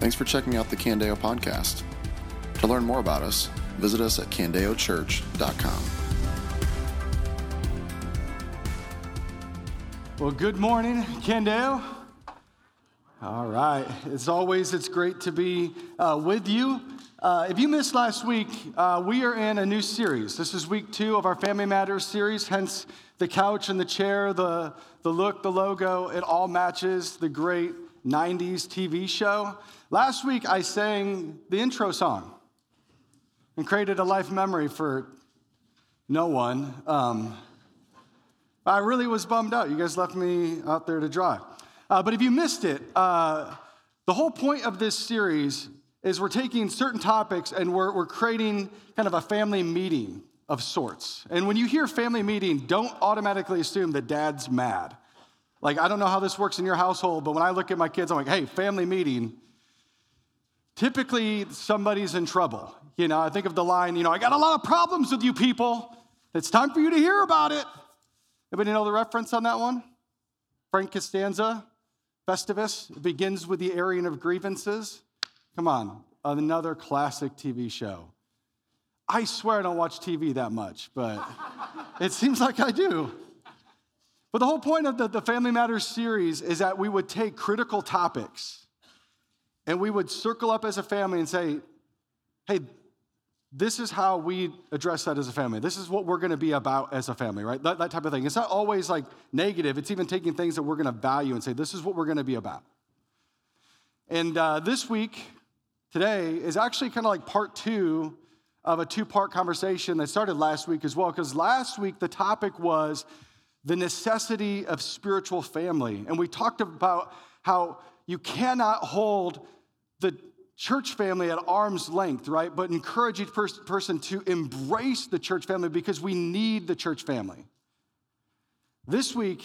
Thanks for checking out the Candeo podcast. To learn more about us, visit us at candeochurch.com. Well, good morning, Candeo. All right. As always, it's great to be uh, with you. Uh, if you missed last week, uh, we are in a new series. This is week two of our Family Matters series, hence the couch and the chair, the, the look, the logo, it all matches the great 90s TV show. Last week, I sang the intro song and created a life memory for no one. Um, I really was bummed out. You guys left me out there to dry. Uh, but if you missed it, uh, the whole point of this series is we're taking certain topics and we're, we're creating kind of a family meeting of sorts. And when you hear family meeting, don't automatically assume that dad's mad. Like, I don't know how this works in your household, but when I look at my kids, I'm like, hey, family meeting. Typically, somebody's in trouble. You know, I think of the line, you know, I got a lot of problems with you people. It's time for you to hear about it. Anybody know the reference on that one? Frank Costanza, Festivus. It begins with the airing of grievances. Come on, another classic TV show. I swear I don't watch TV that much, but it seems like I do. But the whole point of the, the Family Matters series is that we would take critical topics and we would circle up as a family and say, hey, this is how we address that as a family. This is what we're going to be about as a family, right? That, that type of thing. It's not always like negative, it's even taking things that we're going to value and say, this is what we're going to be about. And uh, this week, today is actually kind of like part two of a two part conversation that started last week as well, because last week the topic was the necessity of spiritual family. And we talked about how you cannot hold the church family at arm's length, right? But encourage each pers- person to embrace the church family because we need the church family. This week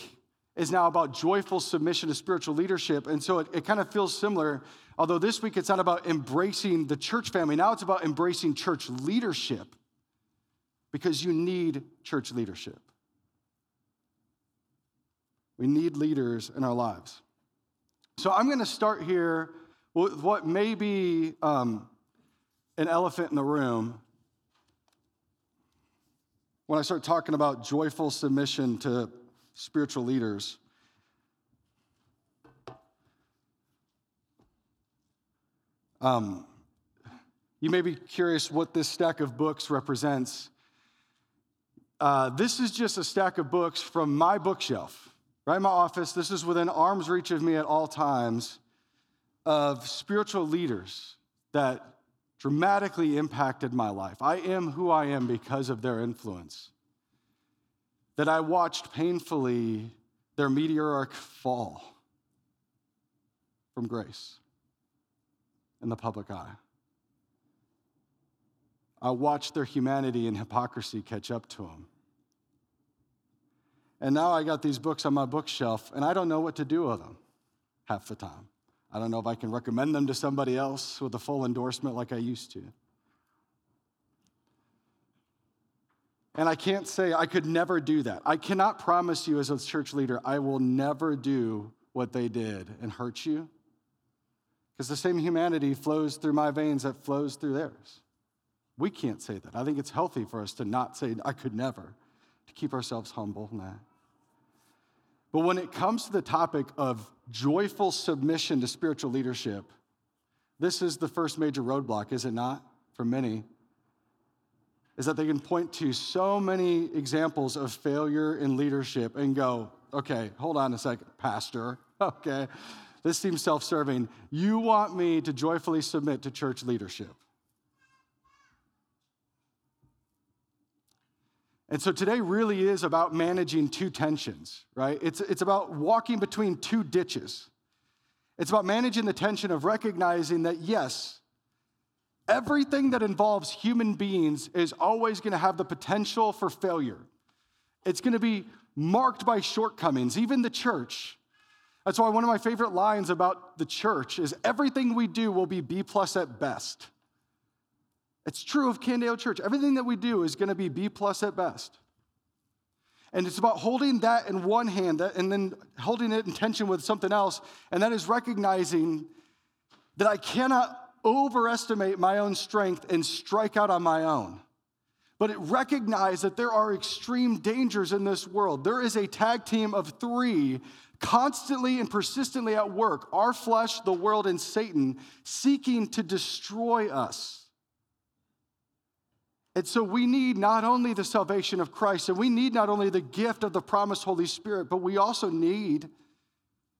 is now about joyful submission to spiritual leadership. And so it, it kind of feels similar Although this week it's not about embracing the church family, now it's about embracing church leadership because you need church leadership. We need leaders in our lives. So I'm going to start here with what may be um, an elephant in the room when I start talking about joyful submission to spiritual leaders. Um, you may be curious what this stack of books represents. Uh, this is just a stack of books from my bookshelf, right in my office. This is within arm's reach of me at all times of spiritual leaders that dramatically impacted my life. I am who I am because of their influence. That I watched painfully their meteoric fall from grace in the public eye. I watched their humanity and hypocrisy catch up to them. And now I got these books on my bookshelf, and I don't know what to do with them half the time. I don't know if I can recommend them to somebody else with a full endorsement like I used to. And I can't say I could never do that. I cannot promise you as a church leader, I will never do what they did and hurt you because the same humanity flows through my veins that flows through theirs. We can't say that. I think it's healthy for us to not say, I could never, to keep ourselves humble. But when it comes to the topic of joyful submission to spiritual leadership, this is the first major roadblock, is it not, for many? Is that they can point to so many examples of failure in leadership and go, okay, hold on a second, Pastor, okay, this seems self serving. You want me to joyfully submit to church leadership. And so today really is about managing two tensions, right? It's, it's about walking between two ditches. It's about managing the tension of recognizing that, yes, everything that involves human beings is always going to have the potential for failure. It's going to be marked by shortcomings, even the church. That's why one of my favorite lines about the church is everything we do will be B plus at best. It's true of Candeo Church. Everything that we do is going to be B plus at best. And it's about holding that in one hand and then holding it in tension with something else. And that is recognizing that I cannot overestimate my own strength and strike out on my own. But it recognized that there are extreme dangers in this world. There is a tag team of three constantly and persistently at work our flesh, the world, and Satan seeking to destroy us. And so we need not only the salvation of Christ, and we need not only the gift of the promised Holy Spirit, but we also need,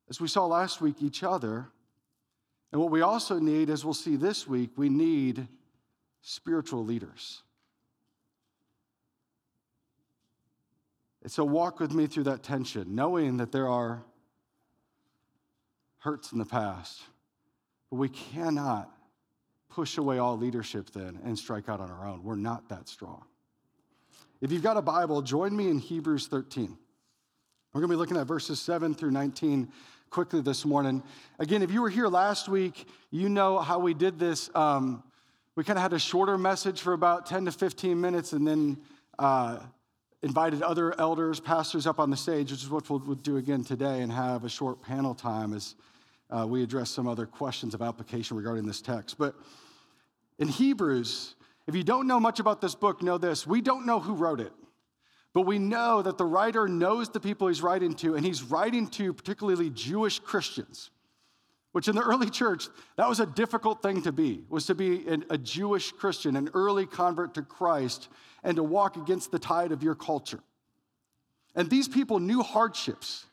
as we saw last week, each other. And what we also need, as we'll see this week, we need spiritual leaders. And so walk with me through that tension, knowing that there are hurts in the past, but we cannot push away all leadership then and strike out on our own. We're not that strong. If you've got a Bible, join me in Hebrews 13. We're going to be looking at verses 7 through 19 quickly this morning. Again, if you were here last week, you know how we did this. Um, we kind of had a shorter message for about 10 to 15 minutes and then uh, invited other elders, pastors up on the stage, which is what we'll, we'll do again today, and have a short panel time as uh, we address some other questions of application regarding this text. But in Hebrews, if you don't know much about this book, know this we don't know who wrote it. But we know that the writer knows the people he's writing to, and he's writing to particularly Jewish Christians, which in the early church, that was a difficult thing to be, was to be a Jewish Christian, an early convert to Christ, and to walk against the tide of your culture. And these people knew hardships.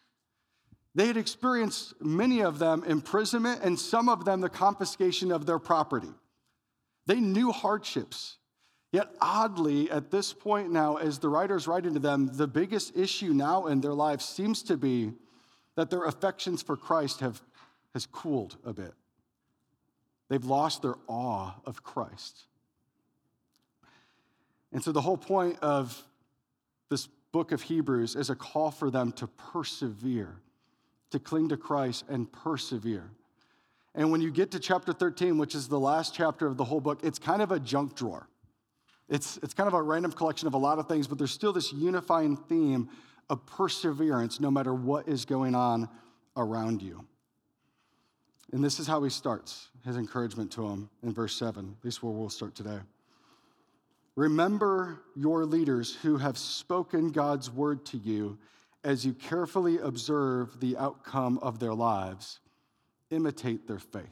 They had experienced many of them imprisonment and some of them the confiscation of their property. They knew hardships. Yet, oddly, at this point now, as the writer's writing to them, the biggest issue now in their lives seems to be that their affections for Christ have has cooled a bit. They've lost their awe of Christ. And so, the whole point of this book of Hebrews is a call for them to persevere to cling to Christ and persevere. And when you get to chapter 13, which is the last chapter of the whole book, it's kind of a junk drawer. It's, it's kind of a random collection of a lot of things, but there's still this unifying theme of perseverance no matter what is going on around you. And this is how he starts his encouragement to him in verse 7, at least where we'll start today. Remember your leaders who have spoken God's word to you as you carefully observe the outcome of their lives, imitate their faith.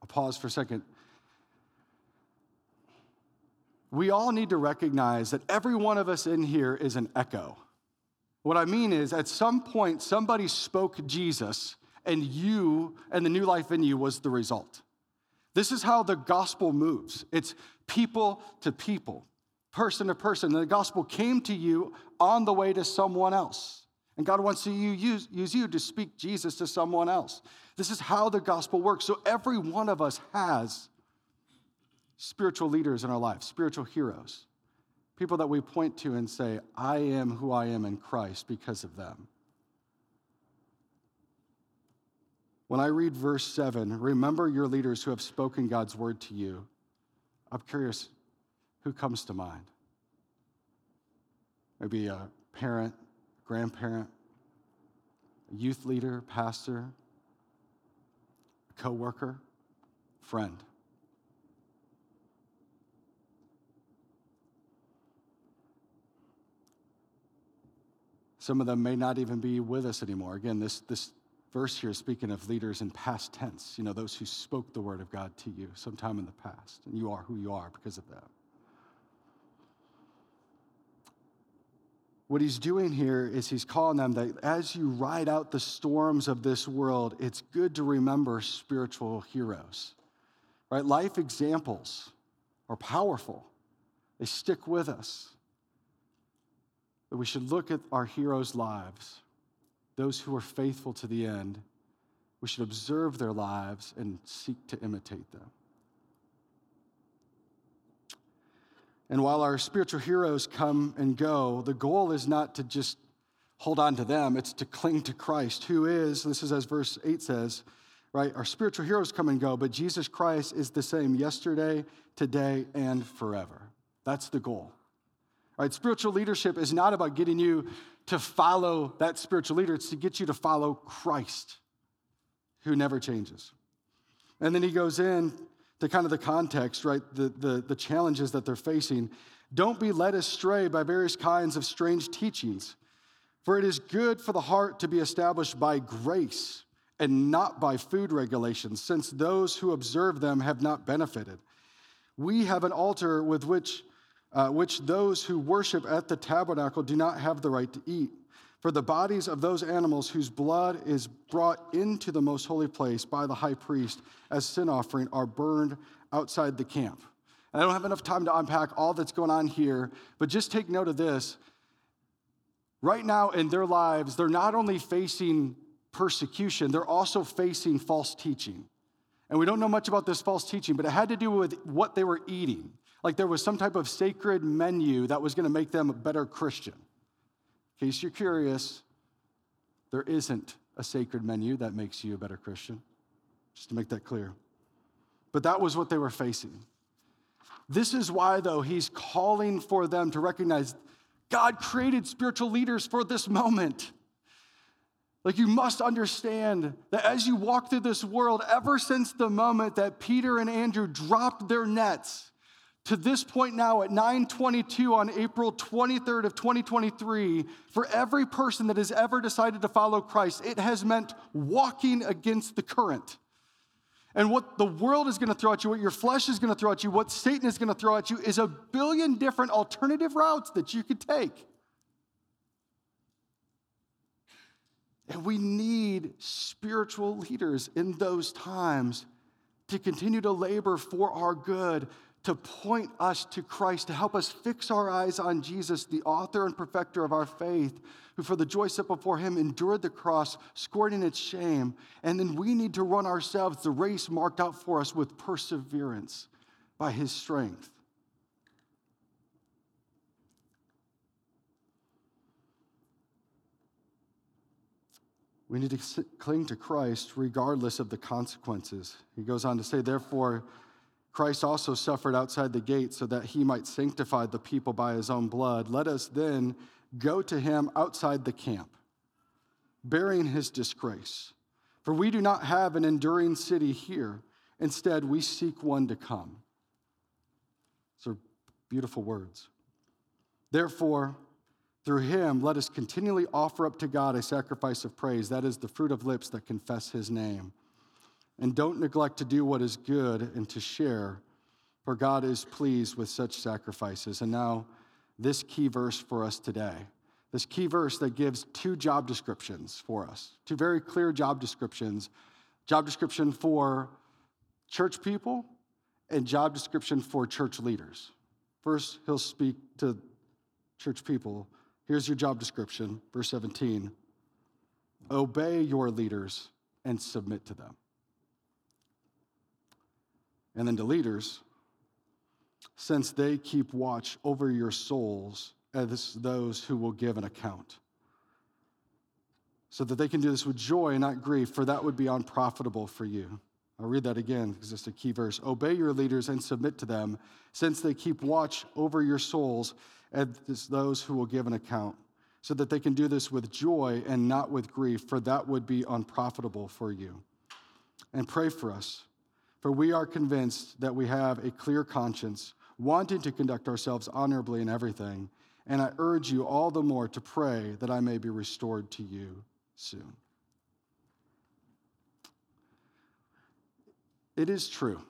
I'll pause for a second. We all need to recognize that every one of us in here is an echo. What I mean is, at some point, somebody spoke Jesus, and you and the new life in you was the result. This is how the gospel moves it's people to people person to person. The gospel came to you on the way to someone else. And God wants to use, use you to speak Jesus to someone else. This is how the gospel works. So every one of us has spiritual leaders in our life, spiritual heroes, people that we point to and say, I am who I am in Christ because of them. When I read verse 7, remember your leaders who have spoken God's word to you. I'm curious, who comes to mind? Maybe a parent, grandparent, youth leader, pastor, coworker, friend. Some of them may not even be with us anymore. Again, this, this verse here is speaking of leaders in past tense, you know, those who spoke the word of God to you sometime in the past, and you are who you are because of that. What he's doing here is he's calling them that as you ride out the storms of this world, it's good to remember spiritual heroes. Right? Life examples are powerful. They stick with us. That we should look at our heroes' lives, those who are faithful to the end. We should observe their lives and seek to imitate them. And while our spiritual heroes come and go, the goal is not to just hold on to them, it's to cling to Christ, who is, this is as verse 8 says, right? Our spiritual heroes come and go, but Jesus Christ is the same yesterday, today, and forever. That's the goal. Right? Spiritual leadership is not about getting you to follow that spiritual leader, it's to get you to follow Christ, who never changes. And then he goes in to kind of the context, right? The, the, the challenges that they're facing. Don't be led astray by various kinds of strange teachings, for it is good for the heart to be established by grace and not by food regulations, since those who observe them have not benefited. We have an altar with which, uh, which those who worship at the tabernacle do not have the right to eat. For the bodies of those animals whose blood is brought into the most holy place by the high priest as sin offering are burned outside the camp. And I don't have enough time to unpack all that's going on here, but just take note of this. Right now in their lives, they're not only facing persecution, they're also facing false teaching. And we don't know much about this false teaching, but it had to do with what they were eating. Like there was some type of sacred menu that was going to make them a better Christian. In case you're curious, there isn't a sacred menu that makes you a better Christian, just to make that clear. But that was what they were facing. This is why, though, he's calling for them to recognize God created spiritual leaders for this moment. Like, you must understand that as you walk through this world, ever since the moment that Peter and Andrew dropped their nets, to this point now at 922 on April 23rd of 2023, for every person that has ever decided to follow Christ, it has meant walking against the current. And what the world is going to throw at you, what your flesh is going to throw at you, what Satan is going to throw at you is a billion different alternative routes that you could take. And we need spiritual leaders in those times to continue to labor for our good, to point us to Christ, to help us fix our eyes on Jesus, the author and perfecter of our faith, who for the joy set before him endured the cross, scorning its shame. And then we need to run ourselves the race marked out for us with perseverance by his strength. We need to cling to Christ regardless of the consequences. He goes on to say, therefore, Christ also suffered outside the gate so that he might sanctify the people by his own blood. Let us then go to him outside the camp, bearing his disgrace. For we do not have an enduring city here. Instead, we seek one to come. These are beautiful words. Therefore, through him, let us continually offer up to God a sacrifice of praise. That is the fruit of lips that confess his name. And don't neglect to do what is good and to share, for God is pleased with such sacrifices. And now, this key verse for us today. This key verse that gives two job descriptions for us, two very clear job descriptions job description for church people and job description for church leaders. First, he'll speak to church people Here's your job description, verse 17 Obey your leaders and submit to them. And then to leaders, since they keep watch over your souls as those who will give an account. So that they can do this with joy and not grief, for that would be unprofitable for you. I'll read that again because it's a key verse. Obey your leaders and submit to them, since they keep watch over your souls as those who will give an account, so that they can do this with joy and not with grief, for that would be unprofitable for you. And pray for us, for we are convinced that we have a clear conscience, wanting to conduct ourselves honorably in everything. And I urge you all the more to pray that I may be restored to you soon. It is true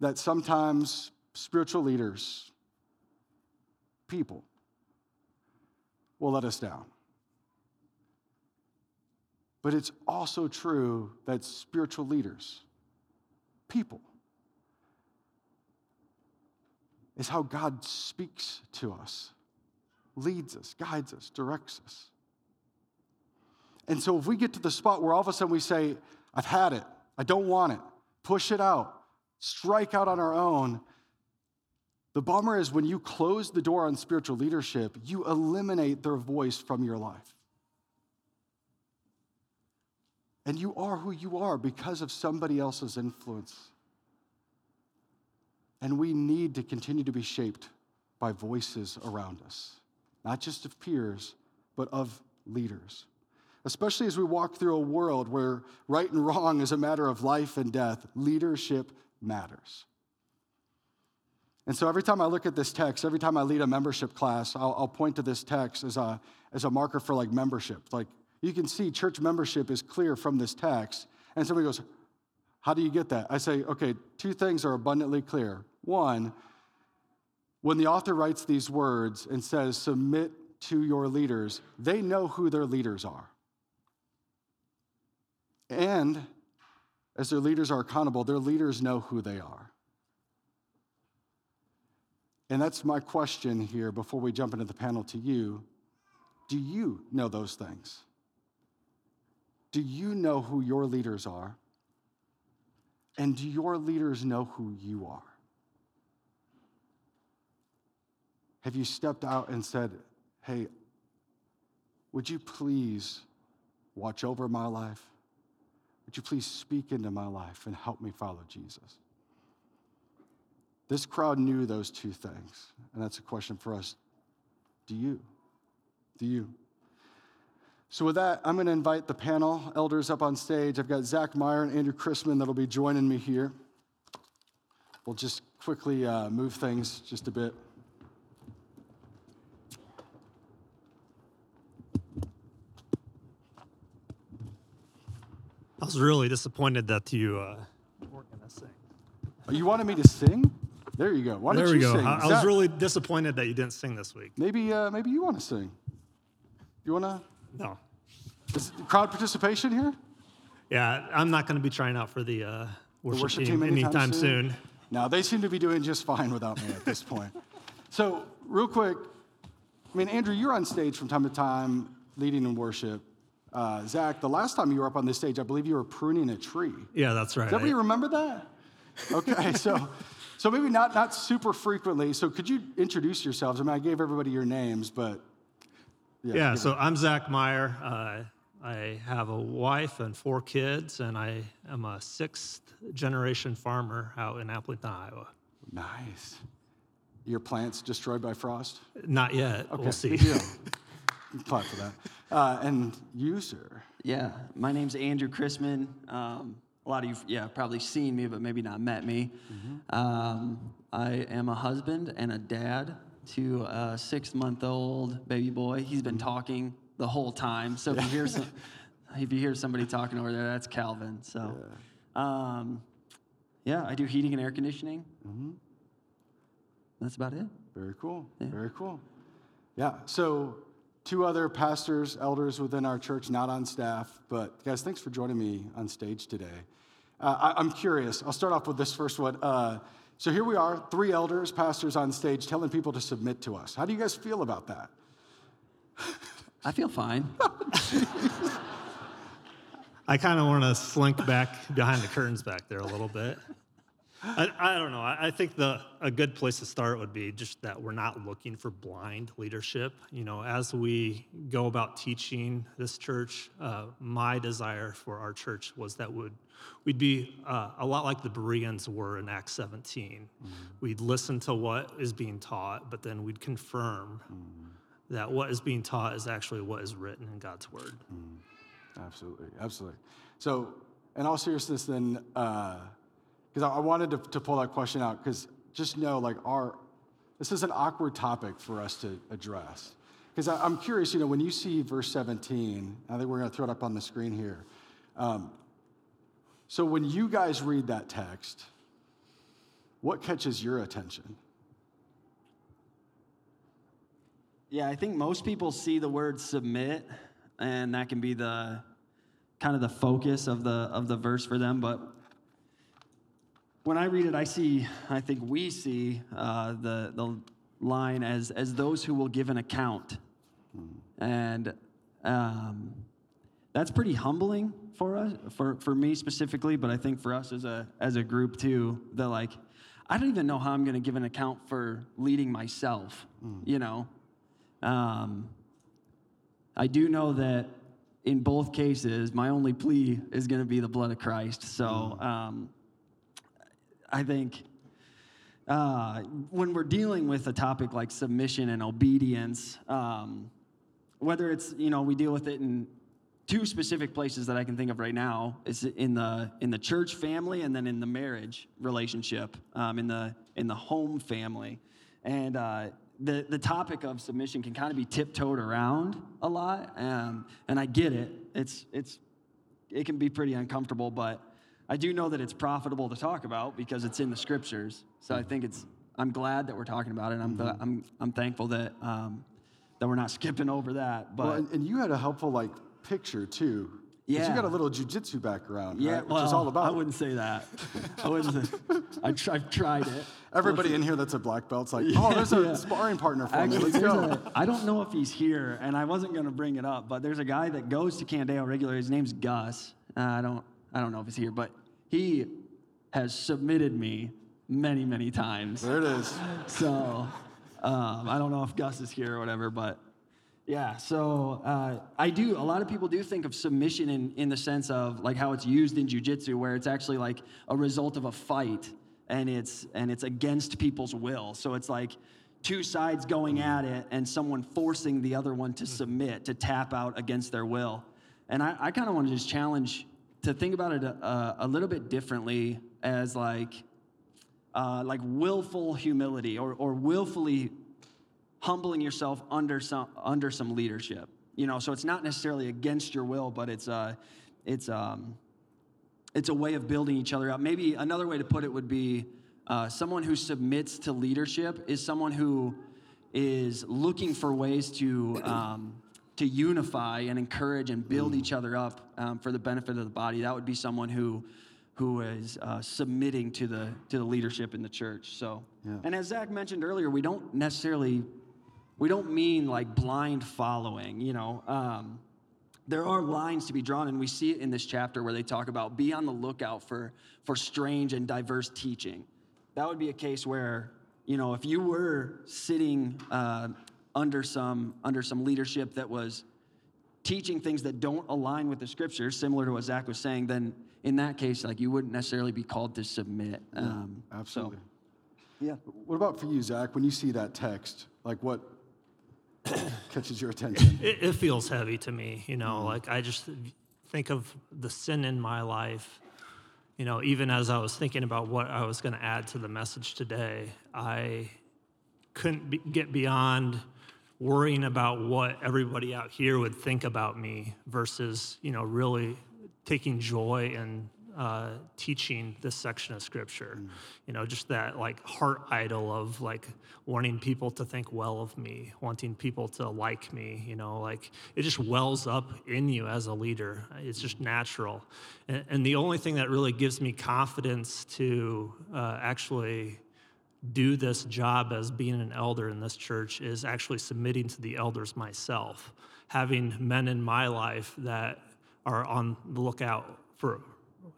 that sometimes spiritual leaders, people, will let us down. But it's also true that spiritual leaders, people, is how God speaks to us, leads us, guides us, directs us. And so if we get to the spot where all of a sudden we say, I've had it, I don't want it, push it out, strike out on our own. The bummer is when you close the door on spiritual leadership, you eliminate their voice from your life. And you are who you are because of somebody else's influence. And we need to continue to be shaped by voices around us, not just of peers, but of leaders. especially as we walk through a world where right and wrong is a matter of life and death. Leadership matters. And so every time I look at this text, every time I lead a membership class, I'll, I'll, point to this text as a, as a marker for like membership. Like you can see church membership is clear from this text. And somebody goes, How do you get that? I say, okay, two things are abundantly clear. One, when the author writes these words and says, submit to your leaders, they know who their leaders are. And as their leaders are accountable, their leaders know who they are. And that's my question here before we jump into the panel to you. Do you know those things? Do you know who your leaders are? And do your leaders know who you are? Have you stepped out and said, hey, would you please watch over my life? Would you please speak into my life and help me follow Jesus? This crowd knew those two things, and that's a question for us. Do you? Do you? So, with that, I'm going to invite the panel elders up on stage. I've got Zach Meyer and Andrew Crisman that'll be joining me here. We'll just quickly uh, move things just a bit. I was really disappointed that you uh, weren't going to sing. Oh, you wanted me to sing? There you go. Why there don't we you go. sing? I, I was really disappointed that you didn't sing this week. Maybe, uh, maybe you want to sing. You want to? No. Is crowd participation here? Yeah, I'm not going to be trying out for the, uh, worship, worship team, team anytime anytime soon? soon. No, they seem to be doing just fine without me at this point. So, real quick, I mean, Andrew, you're on stage from time to time leading in worship. Uh, Zach, the last time you were up on this stage, I believe you were pruning a tree. Yeah, that's right. Does everybody remember that? Okay, so so maybe not not super frequently. So could you introduce yourselves? I mean, I gave everybody your names, but yeah. yeah so I'm Zach Meyer. Uh, I have a wife and four kids, and I am a sixth generation farmer out in Appleton, Iowa. Nice. Your plants destroyed by frost? Not yet. Okay, we'll see. Clap for that. Uh, and you, sir? Yeah, my name's Andrew Crisman. Um, a lot of you, yeah, probably seen me, but maybe not met me. Mm-hmm. Um, I am a husband and a dad to a six-month-old baby boy. He's been talking the whole time. So if you hear some, if you hear somebody talking over there, that's Calvin. So, yeah, um, yeah I do heating and air conditioning. Mm-hmm. That's about it. Very cool. Yeah. Very cool. Yeah. So two other pastors, elders within our church, not on staff. But guys, thanks for joining me on stage today. Uh, I, am curious. I'll start off with this first one. Uh, so here we are, three elders, pastors on stage, telling people to submit to us. How do you guys feel about that? I feel fine. I kind of want to slink back behind the curtains back there a little bit. I, I, don't know. I, I, think the a good place to start would be just that we're not looking for blind leadership. You know, as we go about teaching this church, uh, my desire for our church was that would we'd be uh, a lot like the Bereans were in Acts 17. Mm-hmm. We'd listen to what is being taught, but then we'd confirm mm-hmm. That what is being taught is actually what is written in God's word. Mm-hmm. Absolutely, absolutely. So, in all seriousness, then. Uh, because I wanted to, to pull that question out because just know like our this is an awkward topic for us to address because i'm curious you know when you see verse 17 i think we're going to throw it up on the screen here um, so when you guys read that text what catches your attention yeah i think most people see the word submit and that can be the kind of the focus of the of the verse for them but when I read it, I see, I think we see uh, the, the line as, as those who will give an account. And um, that's pretty humbling for us, for, for me specifically, but I think for us as a, as a group too, that like, I don't even know how I'm going to give an account for leading myself, mm. you know? Um, I do know that in both cases, my only plea is going to be the blood of Christ. So, um, I think uh, when we're dealing with a topic like submission and obedience, um, whether it's, you know, we deal with it in two specific places that I can think of right now is in the in the church family and then in the marriage relationship, um, in the in the home family, and uh, the the topic of submission can kind of be tiptoed around a lot, um, and I get it. It's it's it can be pretty uncomfortable, but I do know that it's profitable to talk about because it's in the scriptures. So I think it's I'm glad that we're talking about it. I'm Mm-hmm. I'm I'm thankful that um, that we're not skipping over that. But Well, and, and you had a helpful like picture too. Yeah. You got a little jujitsu background, Yeah, right? Which well, is all about. I wouldn't say that. I wouldn't. Say, I tr- I've tried it. Everybody in here that's a black belt's like, oh, there's a Yeah. sparring partner for me. Actually, Let's go. a, I don't know if he's here, and I wasn't going to bring it up, but there's a guy that goes to Candeo regularly. His name's Gus. Uh, I don't, I don't know if he's here, but he has submitted me many, many times. There it is. So um, I don't know if Gus is here or whatever, but yeah. So uh, I do. A lot of people do think of submission in in the sense of like how it's used in jujitsu, where it's actually like a result of a fight, and it's and it's against people's will. So it's like two sides going at it, and someone forcing the other one to submit, to tap out against their will. And I, I kind of want to just challenge to think about it a, a little bit differently as like uh, like willful humility or, or willfully humbling yourself under some under some leadership. You know, so it's not necessarily against your will, but it's uh, it's um, it's a way of building each other up. Maybe another way to put it would be uh, someone who submits to leadership is someone who is looking for ways to um, to unify and encourage and build each other up um, for the benefit of the body. That would be someone who who is uh, submitting to the to the leadership in the church. So, Yeah. and as Zach mentioned earlier, we don't necessarily we don't mean like blind following. You know. Um, there are lines to be drawn and we see it in this chapter where they talk about be on the lookout for for strange and diverse teaching that would be a case where you know if you were sitting uh, under some under some leadership that was teaching things that don't align with the scriptures similar to what zach was saying then in that case like you wouldn't necessarily be called to submit um, so- Absolutely. yeah What about for you, Zach? When you see that text, like what catches your attention? It, it feels heavy to me, you know. Mm-hmm. Like I just think of the sin in my life. You know, even as I was thinking about what I was going to add to the message today, I couldn't be, get beyond worrying about what everybody out here would think about me versus, you know, really taking joy in uh, teaching this section of scripture. You know, just that like heart idol of like wanting people to think well of me, wanting people to like me. You know, like it just wells up in you as a leader. It's just natural, and, and the only thing that really gives me confidence to uh, actually do this job as being an elder in this church is actually submitting to the elders myself, having men in my life that are on the lookout for,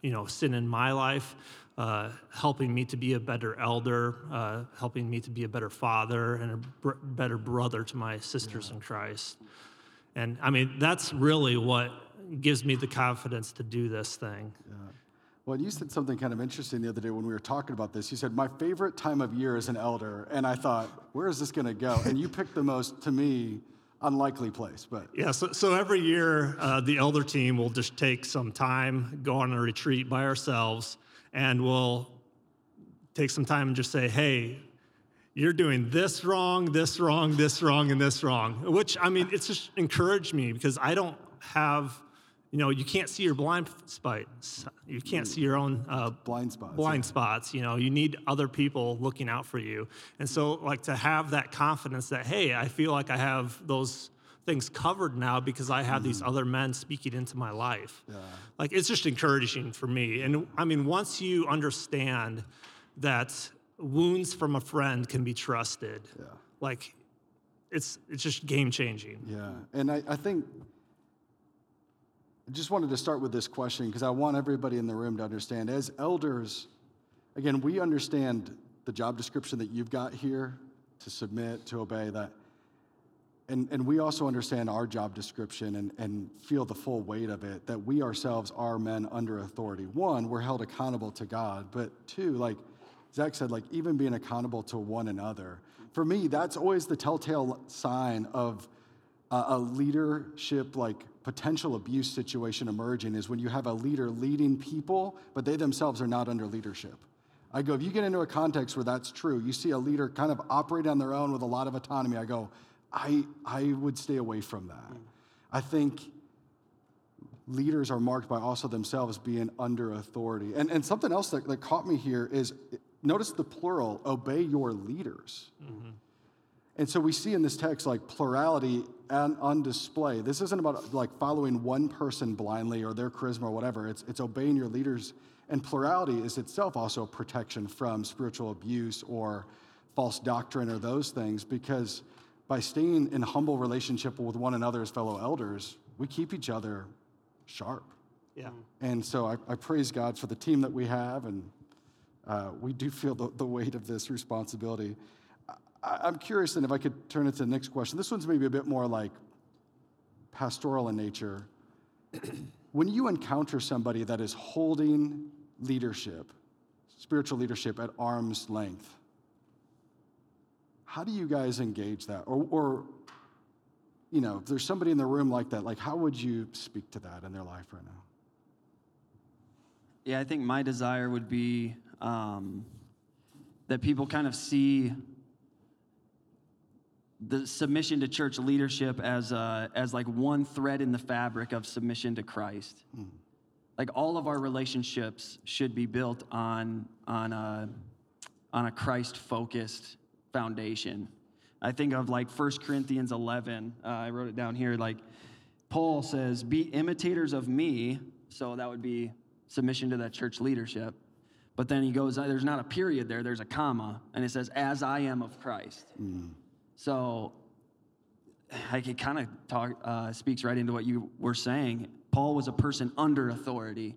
you know, sin in my life, uh, helping me to be a better elder, uh, helping me to be a better father and a br- better brother to my sisters in Christ. And I mean, that's really what gives me the confidence to do this thing. Well, you said something kind of interesting the other day when we were talking about this. You said, My favorite time of year is an elder. And I thought, Where is this going to go? And you picked the most, to me, unlikely place. But Yeah, so, so every year uh, the elder team will just take some time, go on a retreat by ourselves, and we'll take some time and just say, hey, you're doing this wrong, this wrong, this wrong, and this wrong. Which, I mean, it's just encouraged me because I don't have, you know, you can't see your blind spots. You can't see your own uh, blind spots. blind spots you know you need other people looking out for you. And so like to have that confidence that hey i feel like i have those things covered now because i have these other men speaking into my life. Like it's just encouraging for me. And i mean once you understand that wounds from a friend can be trusted like it's it's just game changing. Yeah, and I, I think I just wanted to start with this question because I want everybody in the room to understand. As elders, again, we understand the job description that you've got here to submit, to obey that. And, and we also understand our job description and, and feel the full weight of it that we ourselves are men under authority. One, we're held accountable to God, but two, like Zach said, like even being accountable to one another. For me, that's always the telltale sign of a, a leadership like potential abuse situation emerging is when you have a leader leading people, but they themselves are not under leadership. I go, if you get into a context where that's true, you see a leader kind of operate on their own with a lot of autonomy, I go, I, I would stay away from that. Mm. I think leaders are marked by also themselves being under authority. And, and something else that, that caught me here is notice the plural obey your leaders. Mm-hmm. And so we see in this text like plurality and on display. This isn't about like following one person blindly or their charisma or whatever. It's, it's obeying your leaders. And plurality is itself also a protection from spiritual abuse or false doctrine or those things because by staying in humble relationship with one another as fellow elders, we keep each other sharp. Yeah. And so I, I praise God for the team that we have, and uh, we do feel the, the weight of this responsibility. I, am curious, and if I could turn it to the next question. This one's maybe a bit more like pastoral in nature. when you encounter somebody that is holding leadership, spiritual leadership at arm's length, how do you guys engage that? Or, or you know, if there's somebody in the room like that, like how would you speak to that in their life right now? Yeah, I think my desire would be um, that people kind of see the submission to church leadership as, a, as like one thread in the fabric of submission to Christ. Mm. Like all of our relationships should be built on, on a, on a Christ focused foundation. I think of like 1 Corinthians 11. Uh, I wrote it down here. Like Paul says, Be imitators of me. So that would be submission to that church leadership. But then he goes, There's not a period there, there's a comma. And it says, As I am of Christ. Mm. So it kind of talk uh, speaks right into what you were saying. Paul was a person under authority,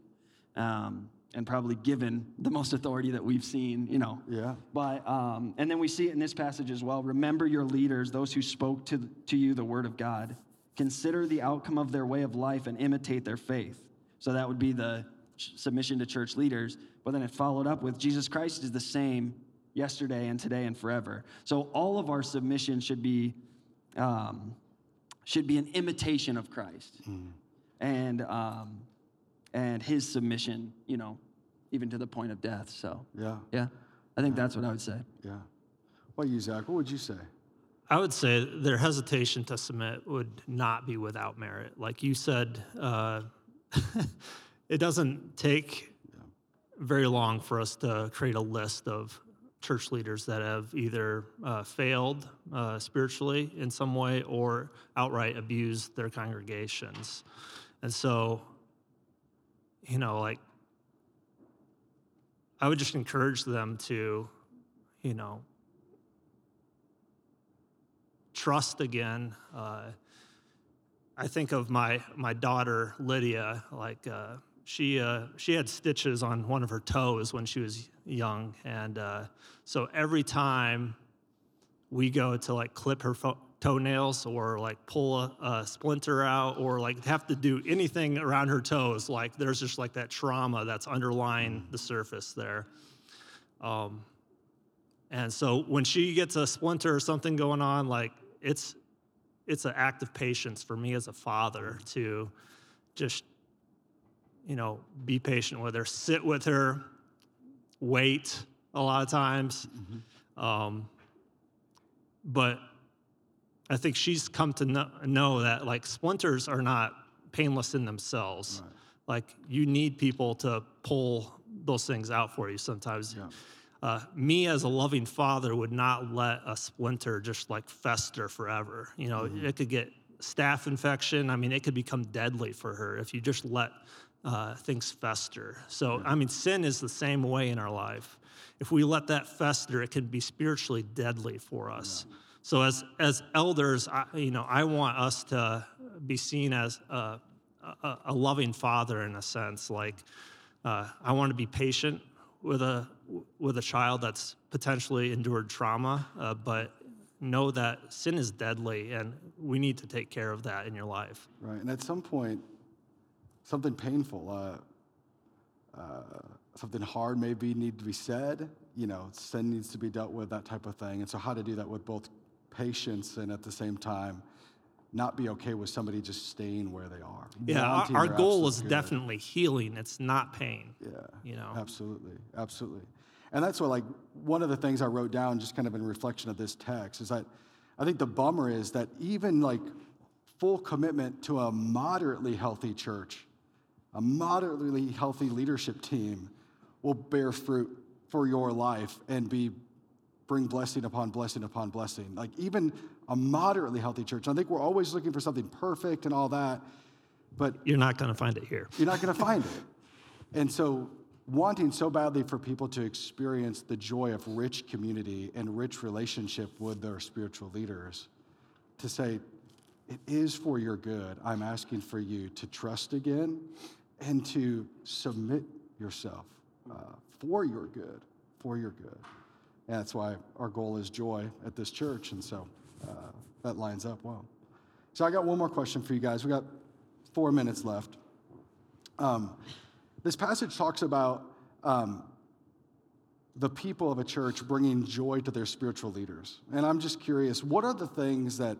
um, and probably given the most authority that we've seen. You know. Yeah. But um, and then we see it in this passage as well. Remember your leaders, those who spoke to to you the word of God. Consider the outcome of their way of life and imitate their faith. So that would be the submission to church leaders. But then it followed up with Jesus Christ is the same yesterday and today and forever. So all of our submission should be um, should be an imitation of Christ, mm. and um, and His submission, you know, even to the point of death. So yeah, yeah, I think yeah. that's what I would say. Yeah. What you, Zach? What would you say? I would say their hesitation to submit would not be without merit. Like you said, uh, it doesn't take very long for us to create a list of church leaders that have either uh, failed uh, spiritually in some way or outright abused their congregations. And so, you know, like, I would just encourage them to, you know, trust again. Uh, I think of my my daughter Lydia, like uh, she uh, she had stitches on one of her toes when she was young, and uh, so every time we go to like clip her fo- toenails or like pull a, a, splinter out or like have to do anything around her toes, like there's just like that trauma that's underlying the surface there. Um, and so when she gets a splinter or something going on, like it's it's an act of patience for me as a father to just you know, be patient with her, sit with her, wait a lot of times. Mm-hmm. Um, but I think she's come to know, know, that like splinters are not painless in themselves. Right. Like you need people to pull those things out for you sometimes. Yeah. Uh, me as a loving father would not let a splinter just like fester forever. You know, mm-hmm. it could get staph infection. I mean, it could become deadly for her if you just let uh, things fester. So, I mean, sin is the same way in our life. If we let that fester, it can be spiritually deadly for us. Yeah. So, as as elders, I, you know, I want us to be seen as a, a, a loving father in a sense. Like, uh, I want to be patient with a with a child that's potentially endured trauma, uh, but know that sin is deadly, and we need to take care of that in your life. Right, and at some point, something painful, uh, uh, something hard maybe need to be said. You know, sin needs to be dealt with, that type of thing. And so, how to do that with both patience and at the same time not be okay with somebody just staying where they are. Yeah, our, our goal is good. definitely healing. It's not pain. Yeah. You know. Absolutely. Absolutely. And that's what, like, one of the things I wrote down just kind of in reflection of this text is that I think the bummer is that even like full commitment to a moderately healthy church, a moderately healthy leadership team will bear fruit for your life and be bring blessing upon blessing upon blessing. Like even a moderately healthy church. I think we're always looking for something perfect and all that, but You're not going to find it here. you're not going to find it. And so, wanting so badly for people to experience the joy of rich community and rich relationship with their spiritual leaders, to say, it is for your good. I'm asking for you to trust again and to submit yourself uh, for your good, for your good. And that's why our goal is joy at this church. And so uh, that lines up well. So I got one more question for you guys. We got four minutes left. Um, this passage talks about um, the people of a church bringing joy to their spiritual leaders. And I'm just curious what are the things that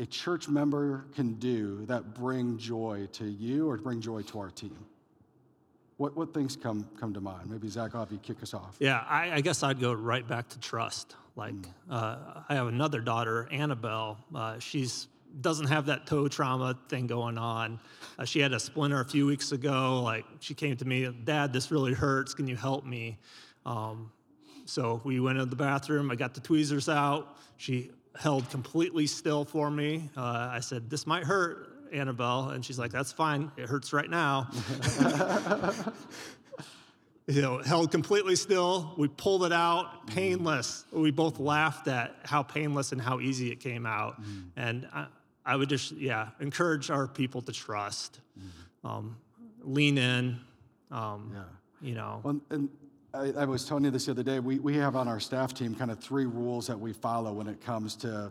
a church member can do that bring joy to you or bring joy to our team? What, what things come, come to mind? Maybe Zach, I'll have you kick us off. Yeah, I, I guess I'd go right back to trust. Like, uh, I have another daughter, Annabelle. Uh, she's doesn't have that toe trauma thing going on. Uh, she had a splinter a few weeks ago. Like, she came to me, Dad, this really hurts. Can you help me? Um, so we went into the bathroom. I got the tweezers out. She held completely still for me. Uh, I said, "This might hurt, Annabelle," and she's like, "That's fine. It hurts right now." you know, held completely still. We pulled it out, painless. We both laughed at how painless and how easy it came out. And I, I would just, yeah, encourage our people to trust, um, lean in. Um, Yeah. You know, Well, and I, I was telling you this the other day. We, we have on our staff team kind of three rules that we follow when it comes to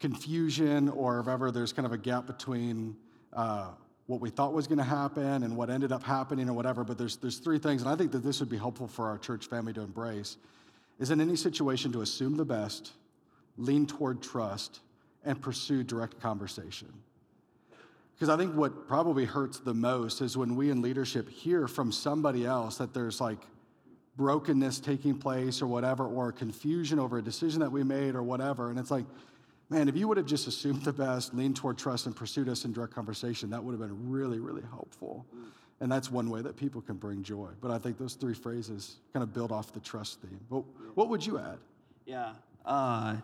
confusion or if ever there's kind of a gap between uh, what we thought was going to happen and what ended up happening or whatever. But there's, there's three things, and I think that this would be helpful for our church family to embrace is in any situation to assume the best, lean toward trust, and pursue direct conversation. Because I think what probably hurts the most is when we in leadership hear from somebody else that there's like brokenness taking place or whatever, or confusion over a decision that we made or whatever. And it's like, man, if you would have just assumed the best, leaned toward trust, and pursued us in direct conversation, that would have been really, really helpful. And that's one way that people can bring joy. But I think those three phrases kind of build off the trust theme. But what would you add? Yeah. Uh,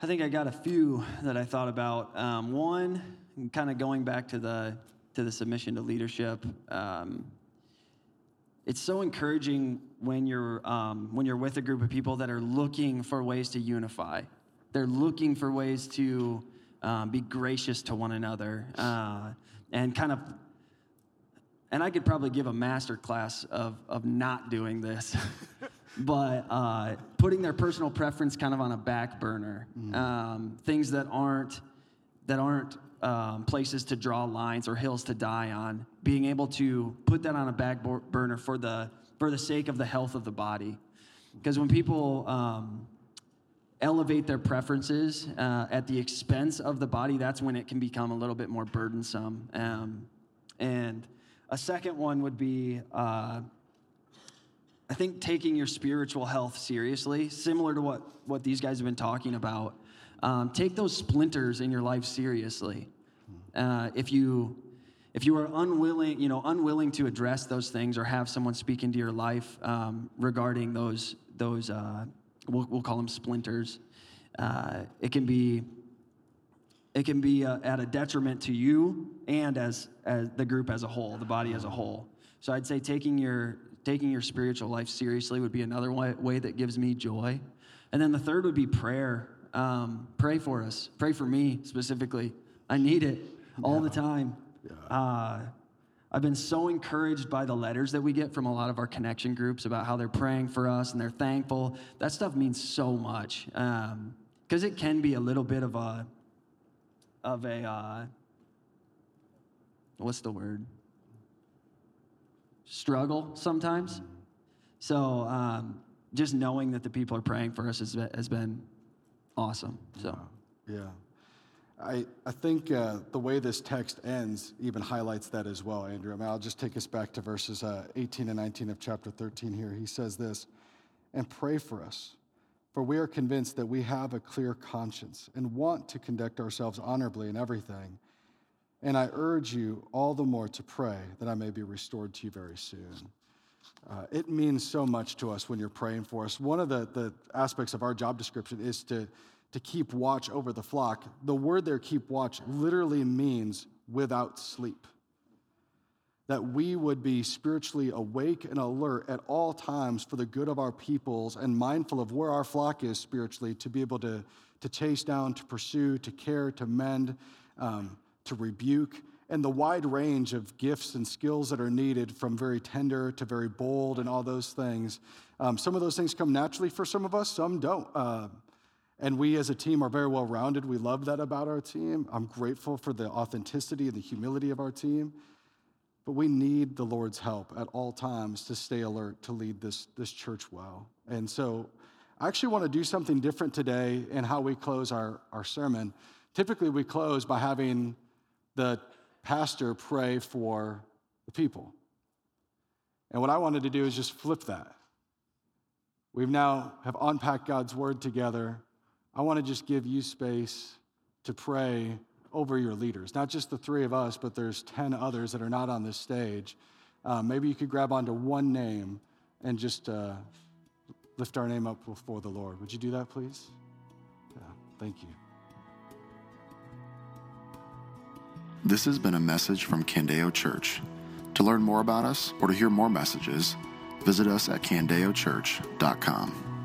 I think I got a few that I thought about. Um, one, kind of going back to the to the submission to leadership. Um, it's so encouraging when you're um, when you're with a group of people that are looking for ways to unify. They're looking for ways to um, be gracious to one another uh, and kind of. And I could probably give a master class of of not doing this. but uh, putting their personal preference kind of on a back burner, um, things that aren't that aren't um, places to draw lines or hills to die on, being able to put that on a back burner for the for the sake of the health of the body, because when people um, elevate their preferences uh, at the expense of the body, that's when it can become a little bit more burdensome. Um, and a second one would be. Uh, I think taking your spiritual health seriously, similar to what, what these guys have been talking about, um, take those splinters in your life seriously. Uh, if you if you are unwilling, you know, unwilling to address those things or have someone speak into your life um, regarding those those uh, we'll, we'll call them splinters, uh, it can be it can be uh, at a detriment to you and as as the group as a whole, the body as a whole. So I'd say taking your taking your spiritual life seriously would be another way, way that gives me joy. And then the third would be prayer. Um, pray for us. Pray for me specifically. I need it all the time. Uh, I've been so encouraged by the letters that we get from a lot of our connection groups about how they're praying for us and they're thankful. That stuff means so much because it can be a little bit of a of a uh, what's the word struggle sometimes. So um, just knowing that the people are praying for us has been, has been awesome. So Yeah. I, I think uh, the way this text ends even highlights that as well, Andrew. I mean, I'll just take us back to verses uh, 18 and 19 of chapter 13 here. He says this, and pray for us, for we are convinced that we have a clear conscience and want to conduct ourselves honorably in everything. And I urge you all the more to pray that I may be restored to you very soon. Uh, it means so much to us when you're praying for us. One of the, the aspects of our job description is to to keep watch over the flock. The word there, keep watch, literally means without sleep. That we would be spiritually awake and alert at all times for the good of our peoples and mindful of where our flock is spiritually to be able to, to chase down, to pursue, to care, to mend, um, to rebuke, and the wide range of gifts and skills that are needed from very tender to very bold and all those things. Um, some of those things come naturally for some of us, some don't. Uh, and we as a team are very well rounded. We love that about our team. I'm grateful for the authenticity and the humility of our team. But we need the Lord's help at all times to stay alert to lead this, this church well. And so I actually want to do something different today in how we close our, our sermon. Typically, we close by having the pastor pray for the people. And what I wanted to do is just flip that. We've now have unpacked God's word together I want to just give you space to pray over your leaders, not just the three of us, but there's 10 others that are not on this stage. Uh, maybe you could grab onto one name and just uh, lift our name up before the Lord. Would you do that, please? Yeah, thank you. This has been a message from Candeo Church. To learn more about us or to hear more messages, visit us at candeochurch.com.